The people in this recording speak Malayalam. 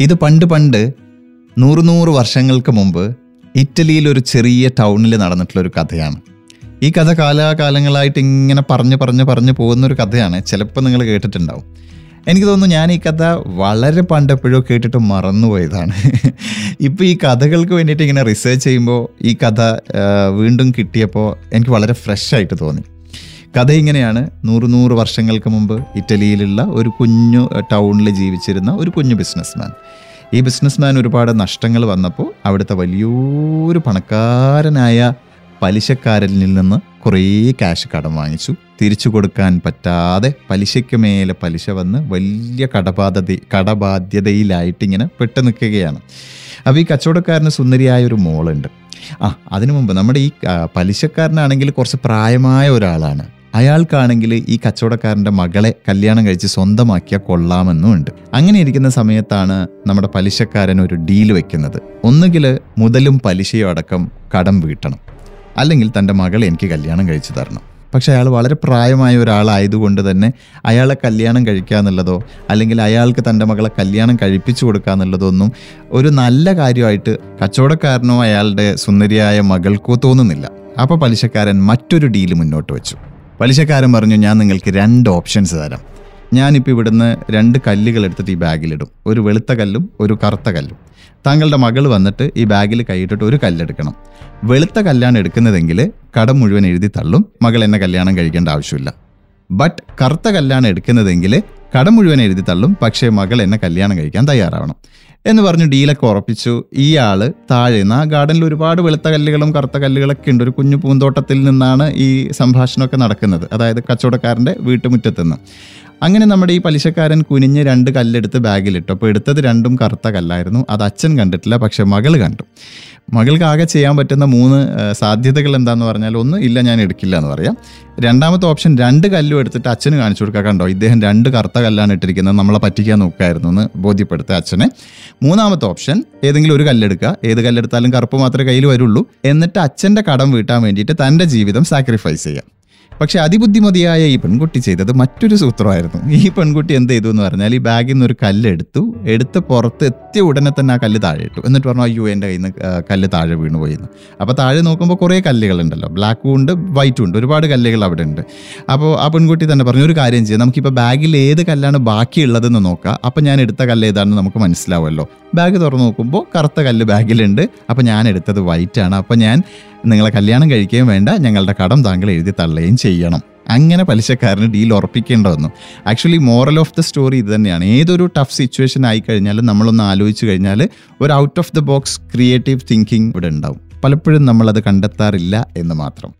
ഇത് പണ്ട് പണ്ട് നൂറ് നൂറ് വർഷങ്ങൾക്ക് മുമ്പ് ഇറ്റലിയിൽ ഒരു ചെറിയ ടൗണിൽ നടന്നിട്ടുള്ള ഒരു കഥയാണ്. ഈ കഥ കാലാകാലങ്ങളായിട്ട് ഇങ്ങനെ പറഞ്ഞ് പറഞ്ഞ് പറഞ്ഞ് പോകുന്ന ഒരു കഥയാണ്. ചിലപ്പോൾ നിങ്ങൾ കേട്ടിട്ടുണ്ടാവും. എനിക്ക് തോന്നുന്നു ഞാൻ ഈ കഥ വളരെ പണ്ട് എപ്പോഴോ കേട്ടിട്ട് മറന്നുപോയതാണ്. ഇപ്പോൾ ഈ കഥകൾക്ക് വേണ്ടിയിട്ട് ഇങ്ങനെ റിസർച്ച് ചെയ്യുമ്പോൾ ഈ കഥ വീണ്ടും കിട്ടിയപ്പോൾ എനിക്ക് വളരെ ഫ്രഷ് ആയിട്ട് തോന്നി. കഥ ഇങ്ങനെയാണ് നൂറ് നൂറ് വർഷങ്ങൾക്ക് മുമ്പ് ഇറ്റലിയിലുള്ള ഒരു കുഞ്ഞു ടൗണിൽ ജീവിച്ചിരുന്ന ഒരു കുഞ്ഞു ബിസിനസ്മാൻ ഈ ബിസിനസ്മാൻ ഒരുപാട് നഷ്ടങ്ങൾ വന്നപ്പോൾ അവിടുത്തെ വലിയൊരു പണക്കാരനായ പലിശക്കാരനിൽ നിന്ന് കുറേ ക്യാഷ് കടം വാങ്ങിച്ചു. തിരിച്ചു കൊടുക്കാൻ പറ്റാതെ പലിശയ്ക്ക് മേലെ പലിശ വന്ന് വലിയ കടബാധ്യത കടബാധ്യതയിലായിട്ട് ഇങ്ങനെ പെട്ടു നിൽക്കുകയാണ്. അപ്പോൾ ഈ കച്ചവടക്കാരന് സുന്ദരിയായ ഒരു മോളുണ്ട്. ആ അതിനു മുമ്പ് നമ്മുടെ ഈ പലിശക്കാരനാണെങ്കിൽ കുറച്ച് പ്രായമായ ഒരാളാണ്. അയാൾക്കാണെങ്കിൽ ഈ കച്ചവടക്കാരന്റെ മകളെ കല്യാണം കഴിച്ച് സ്വന്തമാക്കിയാൽ കൊള്ളാമെന്നുമുണ്ട്. അങ്ങനെ ഇരിക്കുന്ന സമയത്താണ് നമ്മുടെ പലിശക്കാരൻ ഒരു ഡീൽ വെക്കുന്നത്. ഒന്നുകിൽ മുതലും പലിശയും അടക്കം കടം വീട്ടണം. അല്ലെങ്കിൽ തന്റെ മകളെ എനിക്ക് കല്യാണം കഴിച്ചു തരണം. പക്ഷെ അയാൾ വളരെ പ്രായമായ ഒരാളായതുകൊണ്ട് തന്നെ അയാളെ കല്യാണം കഴിക്കുക എന്നുള്ളതോ അല്ലെങ്കിൽ അയാൾക്ക് തന്റെ മകളെ കല്യാണം കഴിപ്പിച്ചു കൊടുക്കുക എന്നുള്ളതോ ഒന്നും ഒരു നല്ല കാര്യമായിട്ട് കച്ചവടക്കാരനോ അയാളുടെ സുന്ദരിയായ മകൾക്കോ തോന്നുന്നില്ല. അപ്പോൾ പലിശക്കാരൻ മറ്റൊരു ഡീൽ മുന്നോട്ട് വെച്ചു. പലിശക്കാരൻ പറഞ്ഞു ഞാൻ നിങ്ങൾക്ക് രണ്ട് ഓപ്ഷൻസ് തരാം. ഞാനിപ്പോൾ ഇവിടുന്ന് രണ്ട് കല്ലുകൾ എടുത്തിട്ട് ഈ ബാഗിലിടും ഒരു വെളുത്ത കല്ലും ഒരു കറുത്ത കല്ലും. താങ്കളുടെ മകൾ വന്നിട്ട് ഈ ബാഗിൽ കൈയിട്ടിട്ട് ഒരു കല്ലെടുക്കണം. വെളുത്ത കല്ലാണ് എടുക്കുന്നതെങ്കിൽ കടം മുഴുവൻ എഴുതി തള്ളും. മകൾ എന്നെ കല്യാണം കഴിക്കേണ്ട ആവശ്യമില്ല. ബട്ട് കറുത്ത കല്ലാണ് എടുക്കുന്നതെങ്കിൽ കടം മുഴുവൻ എഴുതി തള്ളും. പക്ഷേ മകൾ എന്നെ കല്യാണം കഴിക്കാൻ തയ്യാറാവണം. എന്ന് പറഞ്ഞു ഡീലൊക്കെ ഉറപ്പിച്ചു. ഇയാൾ താഴെ ആ ഗാർഡനിൽ ഒരുപാട് വെളുത്ത കല്ലുകളും കറുത്ത കല്ലുകളൊക്കെ ഉണ്ട്. ഒരു കുഞ്ഞു പൂന്തോട്ടത്തിൽ നിന്നാണ് ഈ സംഭാഷണമൊക്കെ നടക്കുന്നത്. അതായത് കച്ചവടക്കാരന്റെ വീട്ടുമുറ്റത്ത് നിന്ന്. അങ്ങനെ നമ്മുടെ ഈ പലിശക്കാരൻ കുനിഞ്ഞ് രണ്ട് കല്ലെടുത്ത് ബാഗിലിട്ടു. അപ്പോൾ എടുത്തത് രണ്ടും കറുത്ത കല്ലായിരുന്നു. അത് അച്ഛൻ കണ്ടിട്ടില്ല പക്ഷെ മകൾ കണ്ടു. മകൾക്ക് ആകെ ചെയ്യാൻ പറ്റുന്ന മൂന്ന് സാധ്യതകൾ എന്താണെന്ന് പറഞ്ഞാൽ ഒന്ന് ഇല്ല ഞാൻ എടുക്കില്ല എന്ന് പറയാം. രണ്ടാമത്തെ ഓപ്ഷൻ രണ്ട് കല്ലും എടുത്തിട്ട് അച്ഛന് കാണിച്ചു കൊടുക്കുക. കണ്ടോ ഇദ്ദേഹം രണ്ട് കറുത്ത കല്ലാണ് ഇട്ടിരിക്കുന്നത്. നമ്മളെ പറ്റിക്കാൻ നോക്കായിരുന്നു എന്ന് ബോധ്യപ്പെടുത്തുക അച്ഛനെ. മൂന്നാമത്തെ ഓപ്ഷൻ ഏതെങ്കിലും ഒരു കല്ലെടുക്കുക. ഏത് കല്ലെടുത്താലും കറുപ്പ് മാത്രമേ കയ്യിൽ വരുള്ളൂ. എന്നിട്ട് അച്ഛന്റെ കടം വീട്ടാൻ വേണ്ടിയിട്ട് തന്റെ ജീവിതം സാക്രിഫൈസ് ചെയ്യാം. പക്ഷെ അതിബുദ്ധിമതിയായ ഈ പെൺകുട്ടി ചെയ്തത് മറ്റൊരു സൂത്രമായിരുന്നു. ഈ പെൺകുട്ടി എന്ത് ചെയ്തു എന്ന് പറഞ്ഞാൽ ഈ ബാഗിൽ നിന്ന് ഒരു കല്ല് എടുത്തു പുറത്ത് എത്തിയ ഉടനെ തന്നെ ആ കല്ല് താഴെ ഇട്ടു. എന്നിട്ട് പറഞ്ഞു അയ്യോ എന്റെ കയ്യിൽ നിന്ന് കല്ല് താഴെ വീണു പോയിരുന്നു അപ്പോൾ താഴെ നോക്കുമ്പോൾ കുറേ കല്ലുകളുണ്ടല്ലോ. ബ്ലാക്കും ഉണ്ട് വൈറ്റും ഉണ്ട്. ഒരുപാട് കല്ലുകൾ അവിടെ ഉണ്ട്. അപ്പോൾ ആ പെൺകുട്ടി തന്നെ പറഞ്ഞു ഒരു കാര്യം ചെയ്യാം. നമുക്കിപ്പോൾ ബാഗിൽ ഏത് കല്ലാണ് ബാക്കിയുള്ളതെന്ന് നോക്കാം. അപ്പോൾ ഞാൻ എടുത്ത കല്ല് ഏതാണെന്ന് നമുക്ക് മനസ്സിലാവുമല്ലോ. ബാഗ് തുറന്ന് നോക്കുമ്പോൾ കറുത്ത കല്ല് ബാഗിലുണ്ട്. അപ്പോൾ ഞാൻ എടുത്തത് വൈറ്റ് ആണ്. അപ്പോൾ ഞാൻ നിങ്ങളെ കല്യാണം കഴിക്കുകയും വേണ്ട ഞങ്ങളുടെ കടം താങ്കൾ എഴുതി തള്ളുകയും ചെയ്യണം. അങ്ങനെ പലിശക്കാരന് ഡീൽ ഉറപ്പിക്കേണ്ട വന്നു actually moral of the story ഇത് തന്നെയാണ്. ഏതൊരു ടഫ് സിറ്റുവേഷൻ ആയി കഴിഞ്ഞാലും നമ്മളൊന്ന് ആലോചിച്ച് കഴിഞ്ഞാൽ ഒരു out of the box creative thinking ഇവിടെ ഉണ്ടാവും. പലപ്പോഴും നമ്മളത് കണ്ടെത്താറില്ല എന്ന് മാത്രം.